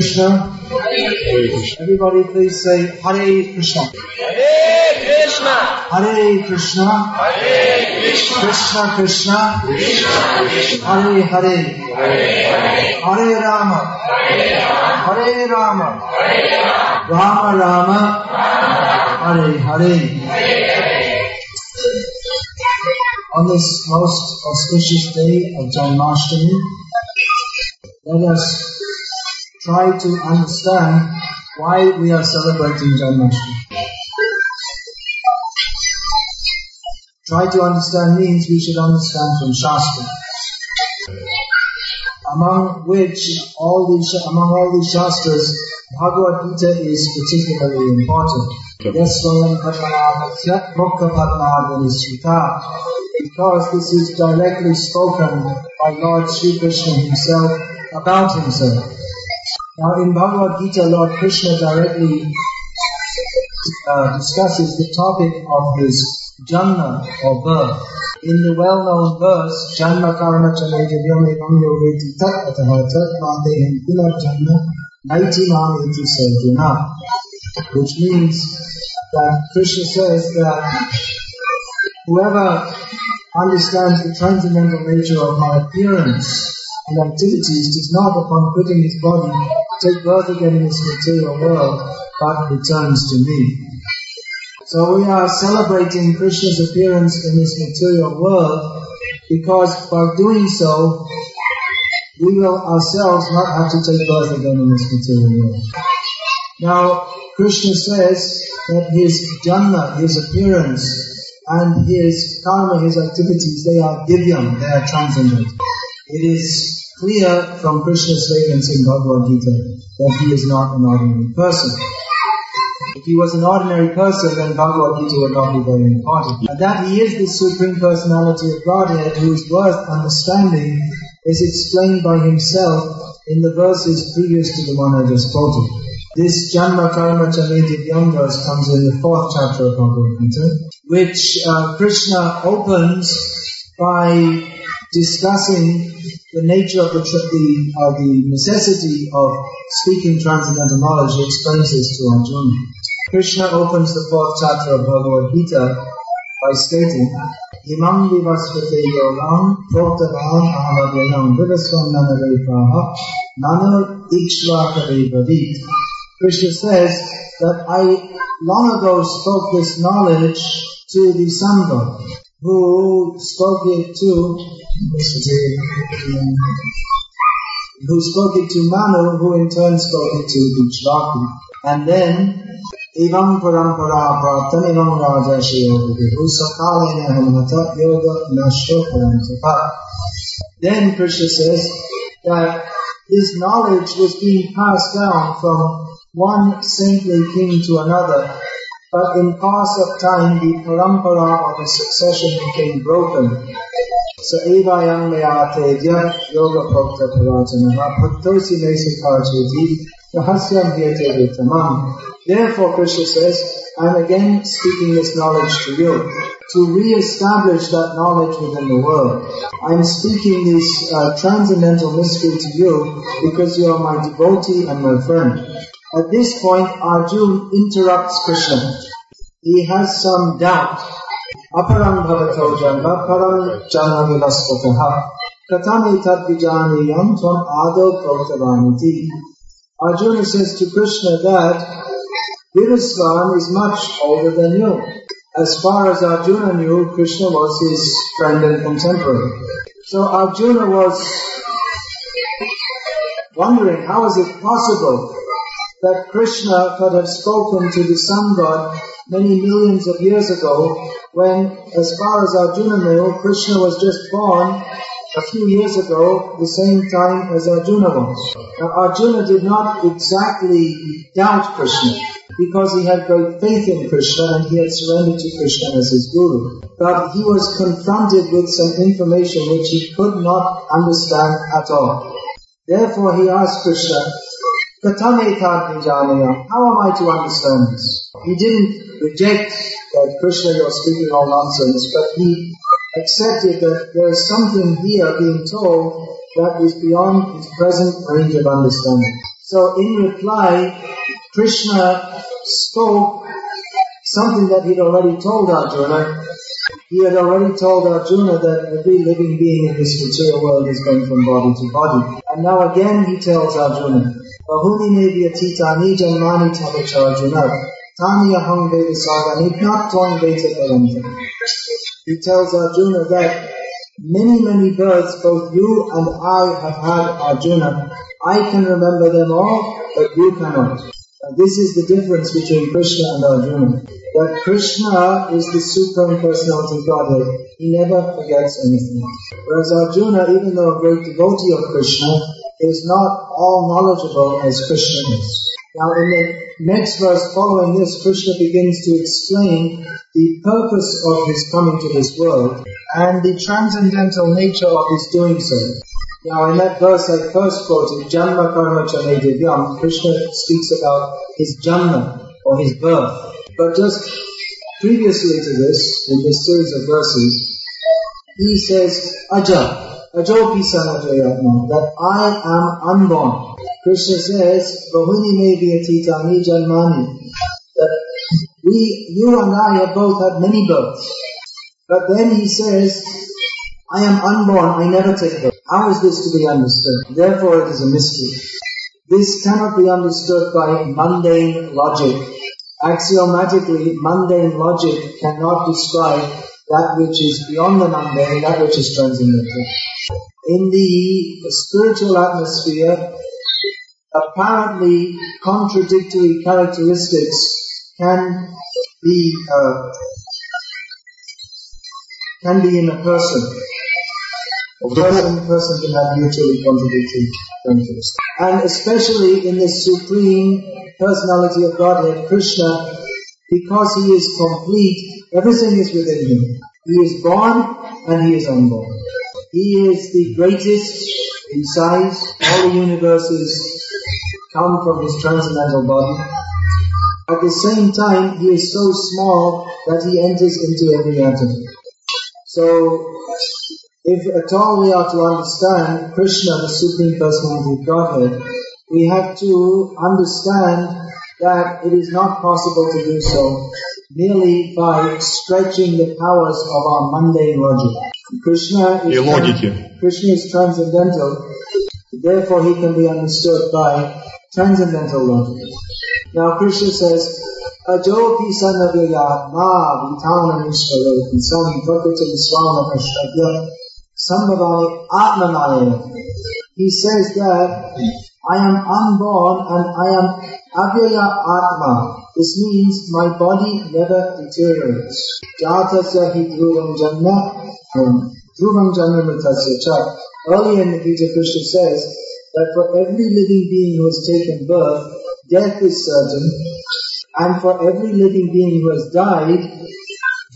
Krishna. Everybody please say Hare Krishna. Hare Krishna. Hare Krishna. Hare Krishna. Krishna Krishna. Krishna Krishna. Hare Hare. Hare Hare. Hare Rama. Hare Rama. Hare Rama. Hare Rama. Rama Rama. Hare Hare. On this most auspicious day of Janmashtami, let us try to understand why we are celebrating Janmashtami. Try to understand means we should understand from Shastra. Among which all these among all these shastras, Bhagavad Gita is particularly important. Yasvayam Padmanabhasya Mukha Padmanabhanisvita. Because this is directly spoken by Lord Sri Krishna himself about himself. Now in Bhagavad Gita, Lord Krishna directly uh, discusses the topic of his janma or birth. In the well-known verse, Janma Karma Chanayjavyam Evam Yogeti Tat Ataha Tat Mandehem Punar Janma Naiti Mameti Sarjuna. Which means that Krishna says that whoever understands the transcendental nature of my appearance and activities does not, upon quitting his body, take birth again in this material world, but returns to me. So we are celebrating Krishna's appearance in this material world because by doing so, we will ourselves not have to take birth again in this material world. Now, Krishna says that his janma, his appearance, and his karma, his activities, they are divyam, they are transcendent. It is clear from Krishna's statements in Bhagavad Gita that he is not an ordinary person. If he was an ordinary person, then Bhagavad Gita would not be very important. And that he is the Supreme Personality of Godhead who is worth understanding is explained by himself in the verses previous to the one I just quoted. This Janma Karma Vyam verse comes in the fourth chapter of Bhagavad Gita, which uh, Krishna opens by discussing the nature of the, the, uh, the necessity of speaking transcendental knowledge. He explains this to Arjuna. Krishna opens the fourth chapter of Bhagavad Gita by stating, Imam vivasvate yoram proktavan ahavayanam vivasvam nanarepaha nana ikshvakare bhavit. Krishna says that I long ago spoke this knowledge to the sun god, who spoke it to who spoke it to Manu, who in turn spoke it to Ikshvaku. And then Evam parampara praptam evam raja shiyogu sakalena hamata yoga nashyo parantapa. Then Krishna says that this knowledge was being passed down from one saintly king to another, but in course of time the parampara or the succession became broken. So evayam mayatedya yoga prokta parajanaha bhaktosi mesukarcheti rahasyam hyate vitamam. Therefore Krishna says, I am again speaking this knowledge to you, to re-establish that knowledge within the world. I am speaking this uh, transcendental mystery to you because you are my devotee and my friend. At this point, Arjun interrupts Krishna. He has some doubt. Aparam bhavato janma param janma vilaspataha katami tad vijaniyam tvam ado proktavaniti. Arjuna says to Krishna that Vivasvan is much older than you. As far as Arjuna knew, Krishna was his friend and contemporary. So Arjuna was wondering how is it possible that Krishna could have spoken to the sun god many millions of years ago when, as far as Arjuna knew, Krishna was just born a few years ago, the same time as Arjuna was. Now, Arjuna did not exactly doubt Krishna because he had great faith in Krishna and he had surrendered to Krishna as his guru. But he was confronted with some information which he could not understand at all. Therefore, he asked Krishna, Uh, how am I to understand this? He didn't reject that Krishna, you're speaking all nonsense, but he accepted that there is something here being told that is beyond his present range of understanding. So in reply, Krishna spoke something that he'd already told Arjuna. He had already told Arjuna that every living being in this material world is going from body to body. And now again he tells Arjuna, Bahuni nevi atitani janmani tamacha Arjuna. Tani aham veda sagani not twang veda paranta. He tells Arjuna that many, many births both you and I have had Arjuna. I can remember them all, but you cannot. And this is the difference between Krishna and Arjuna. That Krishna is the Supreme Personality of Godhead. He never forgets anything. Whereas Arjuna, even though a great devotee of Krishna, is not all knowledgeable as Krishna is. Now in the next verse following this, Krishna begins to explain the purpose of his coming to this world and the transcendental nature of his doing so. Now in that verse I first quoted, Janma Karma Chane Divyam, Krishna speaks about his Janma, or his birth. But just previously to this, in this series of verses, he says, Aja, Ajo Pisana Jayatma, that I am unborn. Krishna says, Bahuni me vyatitani janmani, that we, you and I have both had many births. But then he says, I am unborn, I never take birth. How is this to be understood? Therefore it is a mystery. This cannot be understood by mundane logic. Axiomatically, mundane logic cannot describe that which is beyond the mundane, that which is transcendental. In the spiritual atmosphere, apparently contradictory characteristics can be uh, can be in a person. A person, person can have mutually contradictory characteristics. And especially in the supreme personality of Godhead, Krishna, because he is complete, everything is within him. He is born and he is unborn. He is the greatest in size. All the universes come from his transcendental body. At the same time, he is so small that he enters into every atom. So, if at all we are to understand Krishna, the Supreme Personality of Godhead, we have to understand that it is not possible to do so merely by stretching the powers of our mundane logic. Krishna и is, логики. Krishna is transcendental, therefore he can be understood by transcendental logic. Now Krishna says, Ajopi sanavayatma vitana nishvaro sam prakritam swama kashtagya sambhavani atmanaya. He says that I am unborn and I am avyaya atma. This means my body never deteriorates. Jatasya hi dhruvam janna um, dhruvam janna mritasya cha. Earlier in the Gita Krishna says that for every living being who has taken birth, death is certain, and for every living being who has died,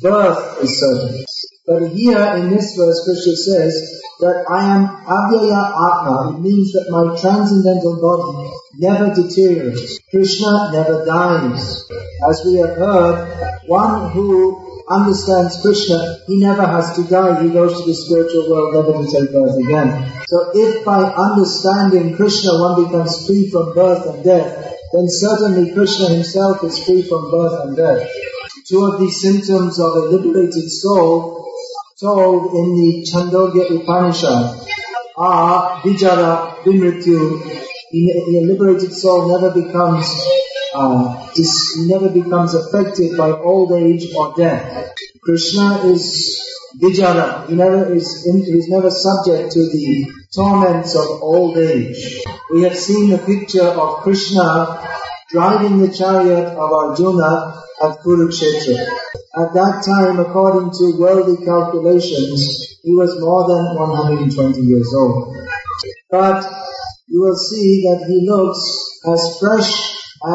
birth is certain. But here in this verse, Krishna says that I am avyaya atma. It means that my transcendental body never deteriorates. Krishna never dies. As we have heard, one who understands Krishna, he never has to die. He goes to the spiritual world never to take birth again. So if by understanding Krishna one becomes free from birth and death, then certainly Krishna himself is free from birth and death. Two of the symptoms of a liberated soul told in the Chandogya Upanishad are Vijara, Vimrityu. A liberated soul never becomes uh, dis- never becomes affected by old age or death. Krishna is Vijara. He never is in, he's never subject to the torments of old age. We have seen the picture of Krishna driving the chariot of Arjuna at Kurukshetra. At that time, according to worldly calculations, he was more than 120 years old. But you will see that he looks as fresh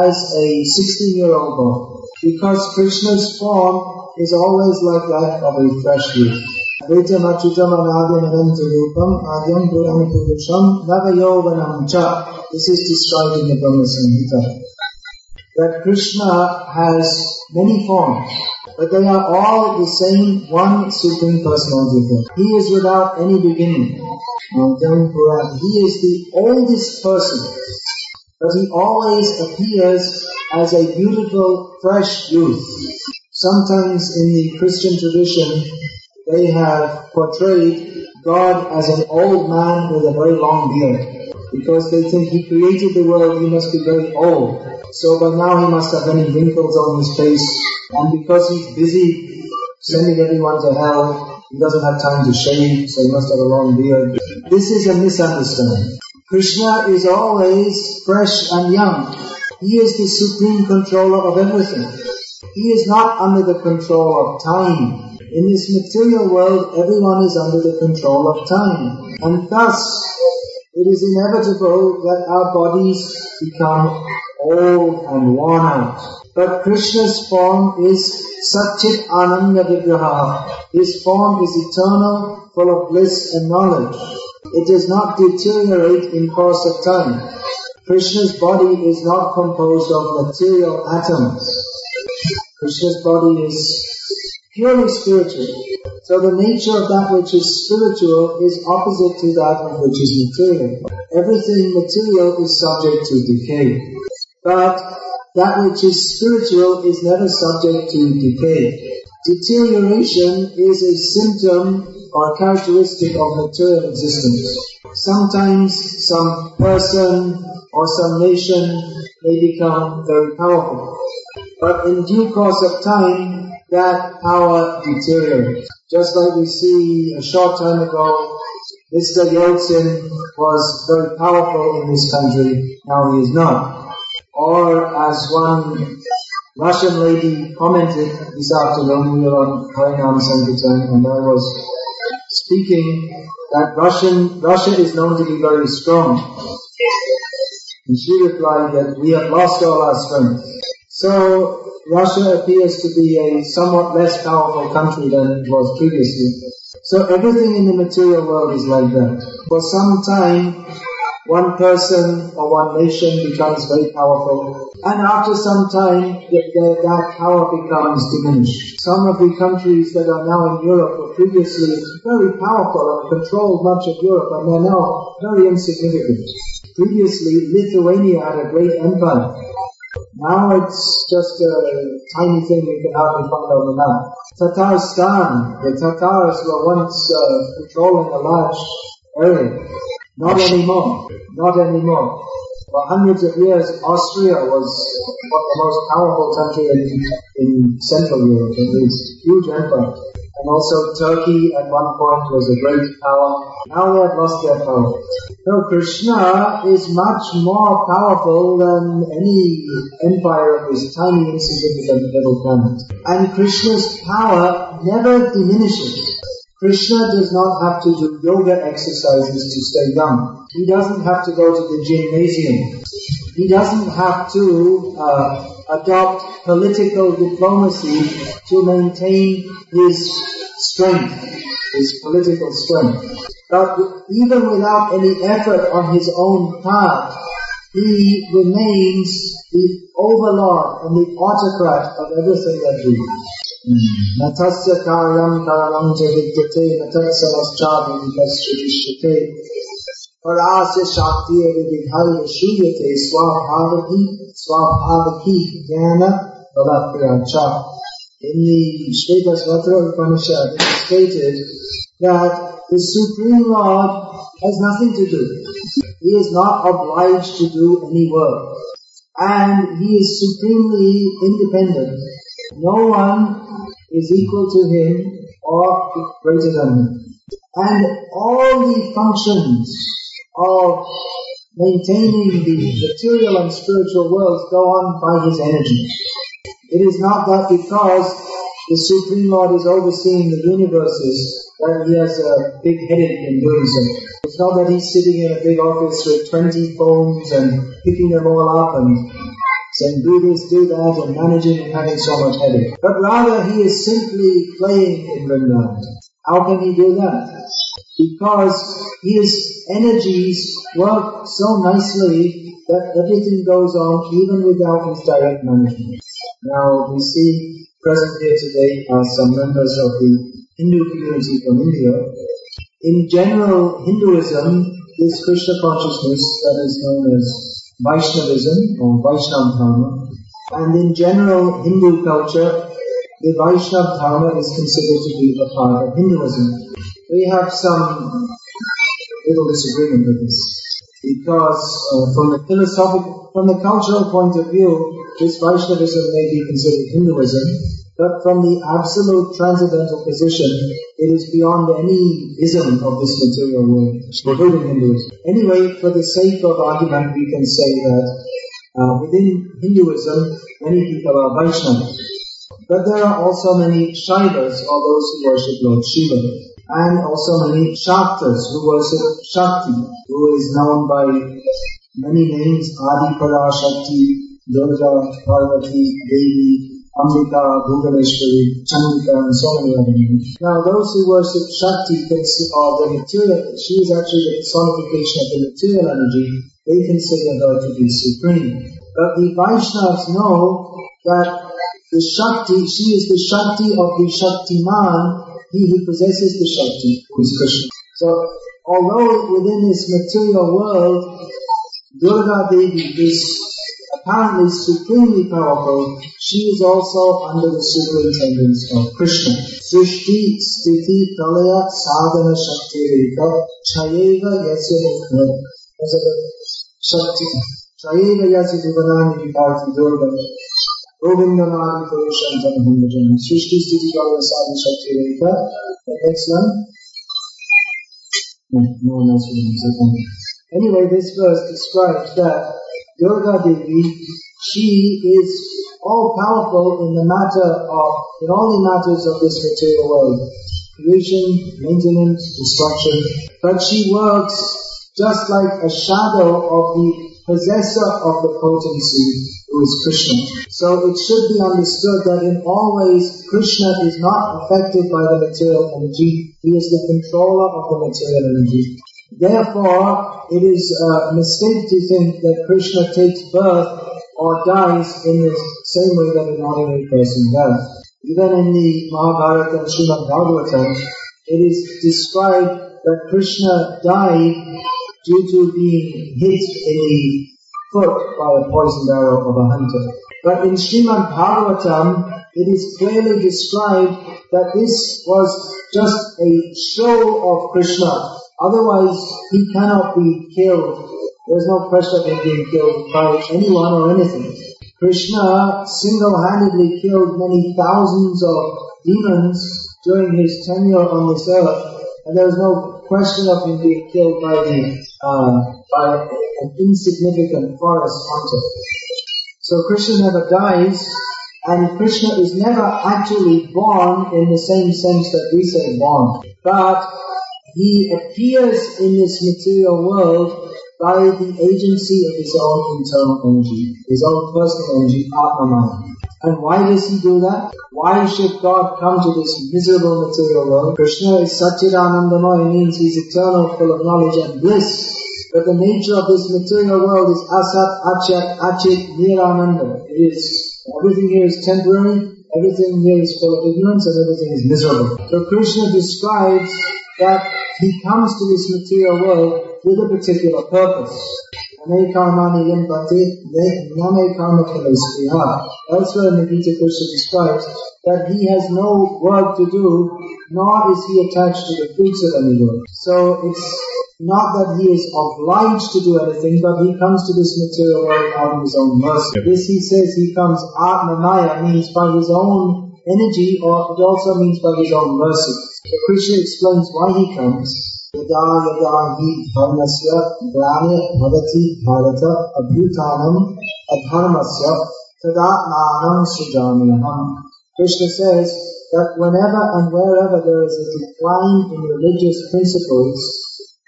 as a 16 year old boy. Because Krishna's form is always like that of a fresh youth. This is described in the Brahma Samhita. That Krishna has many forms, but they are all the same one Supreme Personality of God. He is without any beginning. He is the oldest person. but he always appears as a beautiful, fresh youth. Sometimes in the Christian tradition, they have portrayed God as an old man with a very long beard. Because they think he created the world, he must be very old. So by now he must have many wrinkles on his face. And because he's busy sending everyone to hell, he doesn't have time to shave, so he must have a long beard. This is a misunderstanding. Krishna is always fresh and young. He is the supreme controller of everything. He is not under the control of time. In this material world, everyone is under the control of time. And thus, it is inevitable that our bodies become old and worn out. But Krishna's form is Satchit Ananda Vigraha. His form is eternal, full of bliss and knowledge. It does not deteriorate in course of time. Krishna's body is not composed of material atoms. Krishna's body is purely spiritual. So the nature of that which is spiritual is opposite to that of which is material. Everything material is subject to decay. But that which is spiritual is never subject to decay. Deterioration is a symptom or characteristic of material existence. Sometimes some person or some nation may become very powerful. But in due course of time, that power deteriorates. Just like we see a short time ago, Mr. Yeltsin was very powerful in this country, now he is not. Or as one Russian lady commented this afternoon, we were on Harinam Sankirtan, and I was speaking that Russian, Russia is known to be very strong. And she replied that we have lost all our strength. So Russia appears to be a somewhat less powerful country than it was previously. So everything in the material world is like that. For some time, one person or one nation becomes very powerful, and after some time, that power becomes diminished. Some of the countries that are now in Europe were previously very powerful and controlled much of Europe, and they're now very insignificant. Previously, Lithuania had a great empire. Now it's just a tiny thing you can hardly find on the map. Tatarstan, the Tatars were once uh, controlling a large area. Not anymore. Not anymore. For hundreds of years, Austria was the most powerful country in, in Central Europe, it was huge empire. And also Turkey at one point was a great power. Now they have lost their power. So Krishna is much more powerful than any empire of this tiny insignificant little planet. And Krishna's power never diminishes. Krishna does not have to do yoga exercises to stay young. He doesn't have to go to the gymnasium. He doesn't have to uh, adopt political diplomacy to maintain his strength, his political strength. But even without any effort on his own part, he remains the overlord and the autocrat of everything that we do. न तस्य कार्यं कारणं च विद्यते न तत्समश्चापि परास शाक्तीय विधाय शून्यते स्वाभाविकी स्वाभाविकी ज्ञान भवत्यंचा In the Shvetashvatara Upanishad, it is stated that the Supreme Lord has nothing to do. He is not obliged to do any work. And He is supremely independent. No one is equal to Him or greater than Him. And all the functions of maintaining the material and spiritual worlds go on by his energy. It is not that because the Supreme Lord is overseeing the universes that he has a big headache in doing so. It's not that he's sitting in a big office with 20 phones and picking them all up and saying do this, do that, and managing and having so much headache. But rather he is simply playing in Vrindavan. How can he do that? Because his energies work so nicely that everything goes on even without his direct management. Now we see present here today are some members of the Hindu community from India. In general Hinduism, this Krishna consciousness that is known as Vaishnavism or Vaishnav Dharma. And in general Hindu culture, the Vaishnav Dharma is considered to be a part of Hinduism. We have some little disagreement with this because uh, from the philosophical, from the cultural point of view, this Vaishnavism may be considered Hinduism, but from the absolute transcendental position, it is beyond any ism of this material world, including Hinduism. Anyway, for the sake of argument, we can say that uh, within Hinduism, many people are Vaishnavas. But there are also many Shaivas, or those who worship Lord Shiva, and also many Shaktas who worship Shakti, who is known by many names, Adi Parashakti, Durga, Parvati, Devi, Ambika, Bhuvaneshwari, Chandika, and so many other names. Now, those who worship Shakti or the material, she is actually the personification of the material energy, they consider her to be supreme. But the Vaishnavas know that the Shakti, she is the Shakti of the Shaktiman, he who possesses the Shakti, who is Krishna. So, although within this material world, Durga Devi is apparently supremely powerful, she is also under the superintendence of Krishna. Srishti Sthiti Pralaya Sadhana Shakti Rika Chayeva Yasya Shakti Chayeva Yasya Divanani Viparti Durga Srishti Sadhana Shakti Rika The next one. No, no one else will say Anyway, this verse describes that Durga Devi, she is all powerful in the matter of, in all the matters of this material world. Creation, maintenance, destruction. But she works just like a shadow of the possessor of the potency, is Krishna. So it should be understood that in all ways, Krishna is not affected by the material energy. He is the controller of the material energy. Therefore, it is uh, a mistake to think that Krishna takes birth or dies in the same way that an ordinary person does. Even in the Mahabharata and Srimad Bhagavatam, it is described that Krishna died due to being hit in the foot by a poisoned arrow of a hunter. But in Srimad Bhagavatam, it is clearly described that this was just a show of Krishna Otherwise, he cannot be killed. There's no question of being killed by anyone or anything. Krishna single-handedly killed many thousands of demons during his tenure on this earth, and there is no question of him being killed by the uh, by an insignificant forest hunter. So Krishna never dies, and Krishna is never actually born in the same sense that we say born. But he appears in this material world by the agency of his own internal energy, his own personal energy, Atman. And why does he do that? Why should God come to this miserable material world? Krishna is Satchidanandamaya, means he's eternal, full of knowledge and bliss. But the nature of this material world is asat, achat, achit, nirananda. It is, everything here is temporary, everything here is full of ignorance, and everything is miserable. So Krishna describes that he comes to this material world with a particular purpose. Elsewhere in the Gita Krishna describes that he has no work to do, nor is he attached to the fruits of any work. So it's not that he is obliged to do anything, but he comes to this material world out of his own mercy. This he says he comes Atmanaya means by his own energy, or it also means by his own mercy. So Krishna explains why he comes. यदा यदा हि धर्मस्य ग्लानिर्भवति Bharat अभ्युत्थानम् अधर्मस्य तदात्मानं सृजाम्यहम् Krishna says that whenever and wherever there is a decline in religious principles,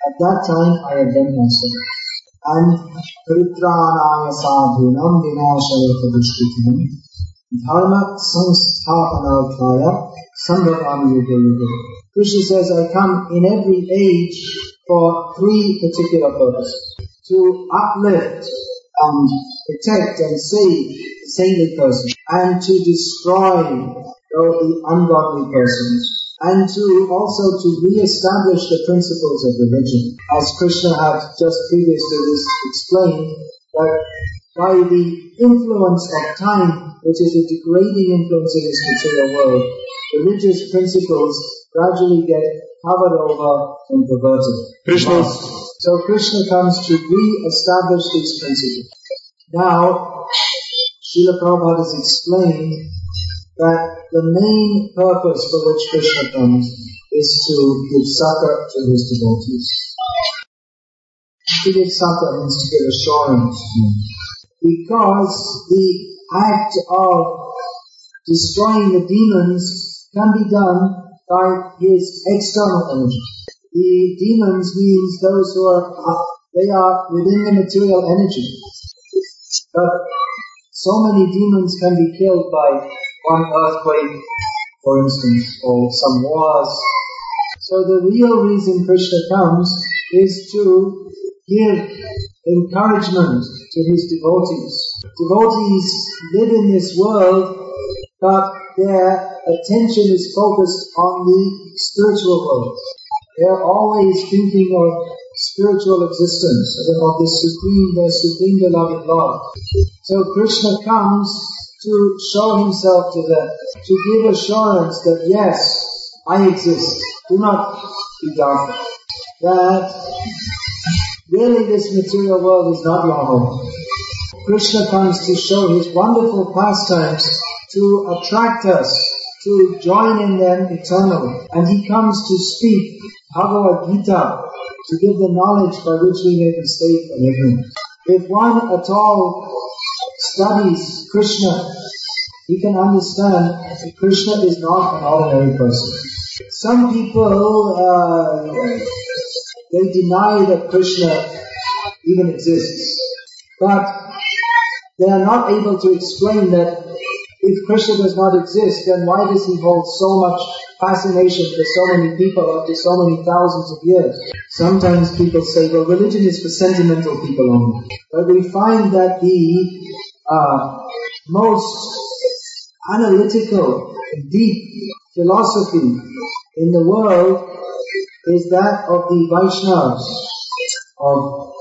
at that time I avenge myself. And Pritranaya sadhunam vinashaya padushkitam dharma samsthapanarthaya sambhavami yuga yuga. Krishna says, I come in every age for three particular purposes. To uplift and protect and save the saintly person, and to destroy all the ungodly persons, and to also to re-establish the principles of religion. As Krishna had just previously explained, that by the influence of time, which is a degrading influence in this material world, religious principles gradually get covered over and perverted. Krishna- So Krishna comes to re-establish these principles. Now, Srila Prabhupada has explained that the main purpose for which Krishna comes is to give succor to his devotees. To give succor means to give assurance. Because the act of destroying the demons can be done by his external energy. The demons means those who are, they are within the material energy. But so many demons can be killed by one earthquake, for instance, or some wars. So the real reason Krishna comes is to give encouragement to his devotees. Devotees live in this world, but their attention is focused on the spiritual world. They are always thinking of spiritual existence, of the supreme, their supreme beloved Lord. So Krishna comes to show himself to them, to give assurance that yes, I exist. Do not be doubtful. That really this material world is not your home. Krishna comes to show his wonderful pastimes to attract us, to join in them eternally. And he comes to speak Bhagavad Gita to give the knowledge by which we may saved from ignorance. If one at all studies Krishna, he can understand that Krishna is not an ordinary person. Some people, uh, they deny that Krishna even exists. But they are not able to explain that if Krishna does not exist, then why does he hold so much fascination for so many people after so many thousands of years? Sometimes people say, well, religion is for sentimental people only. But we find that the uh, most analytical, deep philosophy in the world is that of the Vaishnavas, of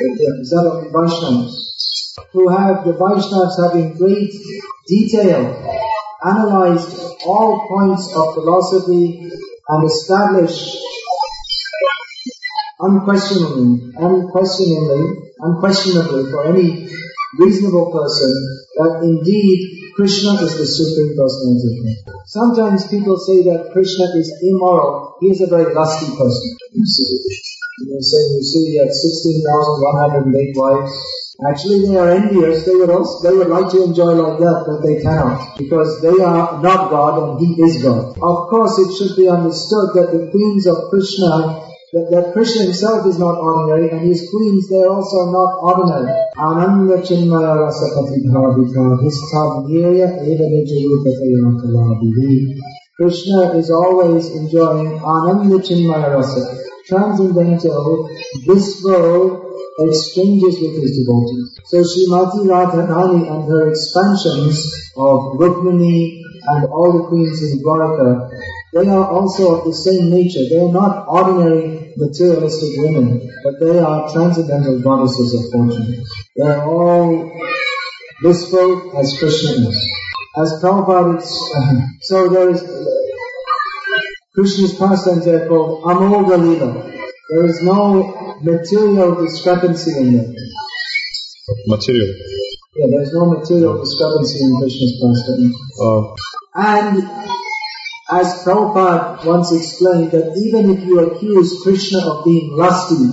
is that of the Vaishnavas, who have the Vaishnavas have in great detail analyzed all points of philosophy and established unquestionably, unquestioningly, unquestionably for any reasonable person that indeed Krishna is the supreme personality of. Sometimes people say that Krishna is immoral. He is a very lusty person. You see, you say you see he had 16,108 wives. Actually, they are envious. They would also, they would like to enjoy like that, but they cannot because they are not God and He is God. Of course, it should be understood that the queens of Krishna that, that Krishna himself is not ordinary and his queens, they are also not ordinary. Ananda Chinmaya Rasa Patibhavita Histab Nirya Eva Nijayupatayakalabihi Krishna is always enjoying Ananda Chinmaya Rasa, transcendental, blissful exchanges with his devotees. So Srimati Radharani and her expansions of Rukmini and all the queens in Dwaraka, they are also of the same nature. They are not ordinary materialistic women, but they are transcendental goddesses of fortune. They are all blissful as Krishna is. As Prabhupada, is, so there is Krishna's pastimes are called Amolga Lila. There is no material discrepancy in them. Material. Yeah, there is no material discrepancy in Krishna's pastimes. Uh, And as Prabhupada once explained that even if you accuse Krishna of being lusty,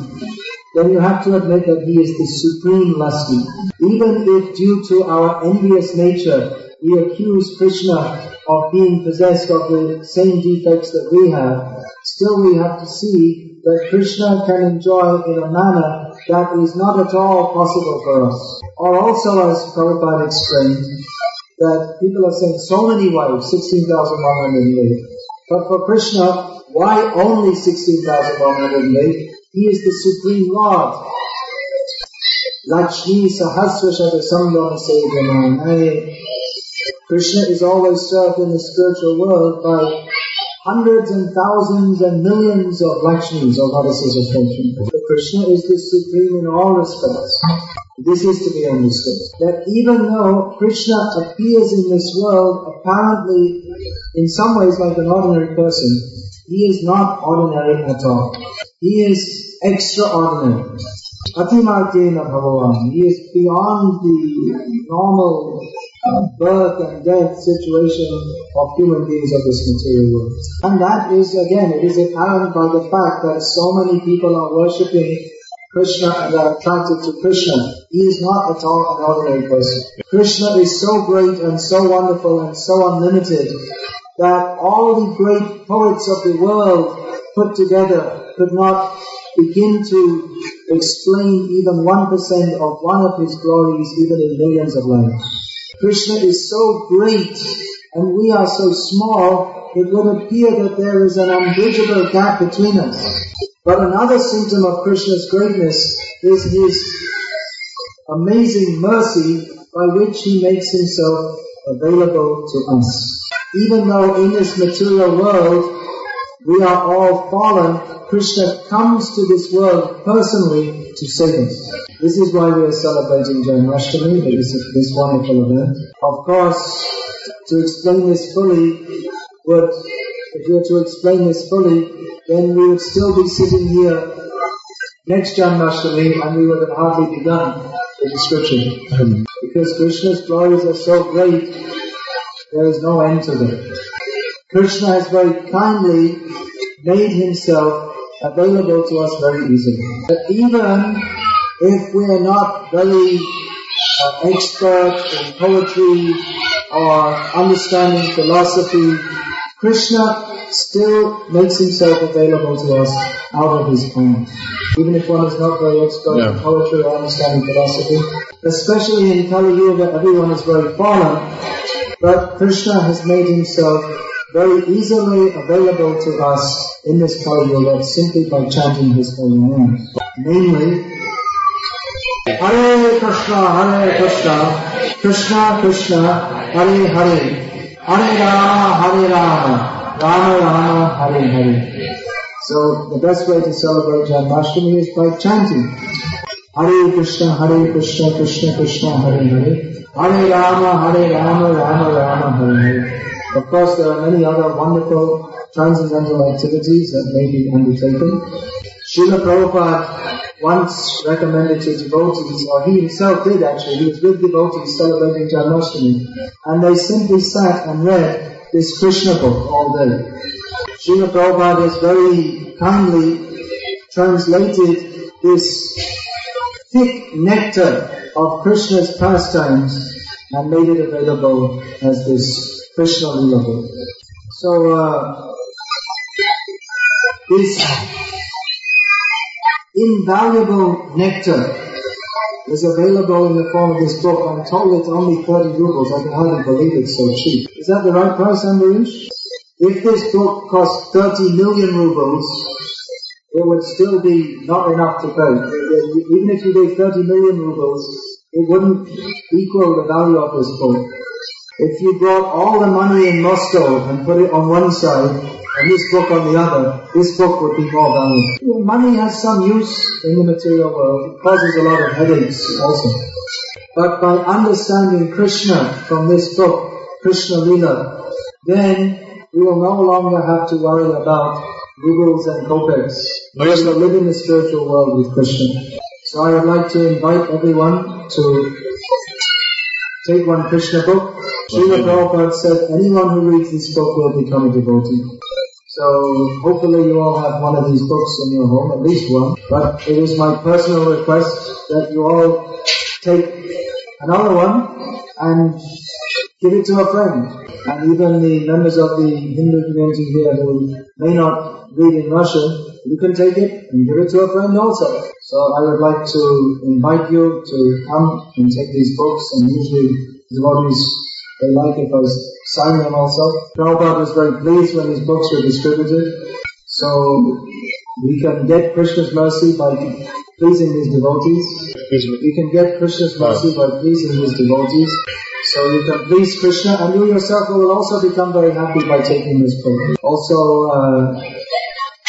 then you have to admit that he is the supreme lusty. Even if due to our envious nature, we accuse Krishna of being possessed of the same defects that we have, still we have to see that Krishna can enjoy in a manner that is not at all possible for us. Or also as Prabhupada explained, that people are saying so many wives, 16,108. But for Krishna, why only 16,108? He is the Supreme Lord. Lakshmi Sahasra Shatasamdana Sevamane. Krishna is always served in the spiritual world by hundreds and thousands and millions of Lakshmis or goddesses of fortune. Krishna is the supreme in all respects. This is to be understood. That even though Krishna appears in this world apparently in some ways like an ordinary person, he is not ordinary at all. He is extraordinary. Atimartena Bhagavan. He is beyond the normal birth and death situation of human beings of this material world. And that is again, it is apparent by the fact that so many people are worshipping Krishna and are attracted to Krishna. He is not at all an ordinary person. Krishna is so great and so wonderful and so unlimited that all the great poets of the world put together could not begin to explain even 1% of one of his glories even in millions of lives. Krishna is so great and we are so small, it would appear that there is an unbridgeable gap between us. But another symptom of Krishna's greatness is his amazing mercy by which he makes himself available to us. Even though in this material world we are all fallen, Krishna comes to this world personally to save us. This is why we are celebrating Janmashtami, this, this wonderful event. Of course, to explain this fully, would, if we were to explain this fully, then we would still be sitting here next Janmashtami and we would have hardly begun the description. Because Krishna's glories are so great, there is no end to them. Krishna has very kindly made himself available to us very easily. But even if we are not very uh, expert in poetry or understanding philosophy, Krishna still makes himself available to us out of his poems. Even if one is not very expert in poetry or understanding philosophy, especially in Kali Yuga, everyone is very fallen, but Krishna has made himself very easily available to us in this Kali Yuga simply by chanting his holy name. Namely, Hare Krishna, Hare Krishna, Krishna Krishna, Hare Hare, Hare Rama, Hare Rama, Rama Rama, Hare Hare. So the best way to celebrate Janmashtami is by chanting. Hare Krishna, Hare Krishna, Krishna Krishna, Hare Hare, Hare Rama, Hare Rama, Rama Rama, Hare Hare. Of course, there are many other wonderful transcendental activities that may be undertaken. Srila Prabhupada once recommended to devotees, or he himself did actually, he was with devotees celebrating Janmashtami, and they simply sat and read this Krishna book all day. Srila Prabhupada has very kindly translated this thick nectar of Krishna's pastimes and made it available as this Krishna book. So, uh, this invaluable nectar is available in the form of this book. I'm told it's only 30 rubles. I can hardly believe it's so cheap. Is that the right price, Ambarish? If this book cost 30 million rubles, it would still be not enough to pay. Even if you gave 30 million rubles, it wouldn't equal the value of this book. If you brought all the money in Moscow and put it on one side and this book on the other, this book would be more valuable. Money has some use in the material world. It causes a lot of headaches also. But by understanding Krishna from this book, Krishna Lila, then we will no longer have to worry about rubles and kopecks. No, We will live in the spiritual world with Krishna. So I would like to invite everyone to take one Krishna book. Srila Prabhupada said anyone who reads this book will become a devotee. So hopefully you all have one of these books in your home, at least one. But it is my personal request that you all take another one and give it to a friend. And even the members of the Hindu community here who may not read in Russian, you can take it and give it to a friend also. So I would like to invite you to come and take these books and usually devotees they like it I sign them also. Prabhupada was very pleased when his books were distributed. So we can get Krishna's mercy by pleasing his devotees. We can get Krishna's mercy by pleasing his devotees. So you can please Krishna and you yourself will also become very happy by taking this book. Also, uh,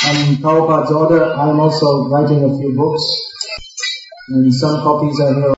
and Prabhupada's order, I am also writing a few books, and some copies are here.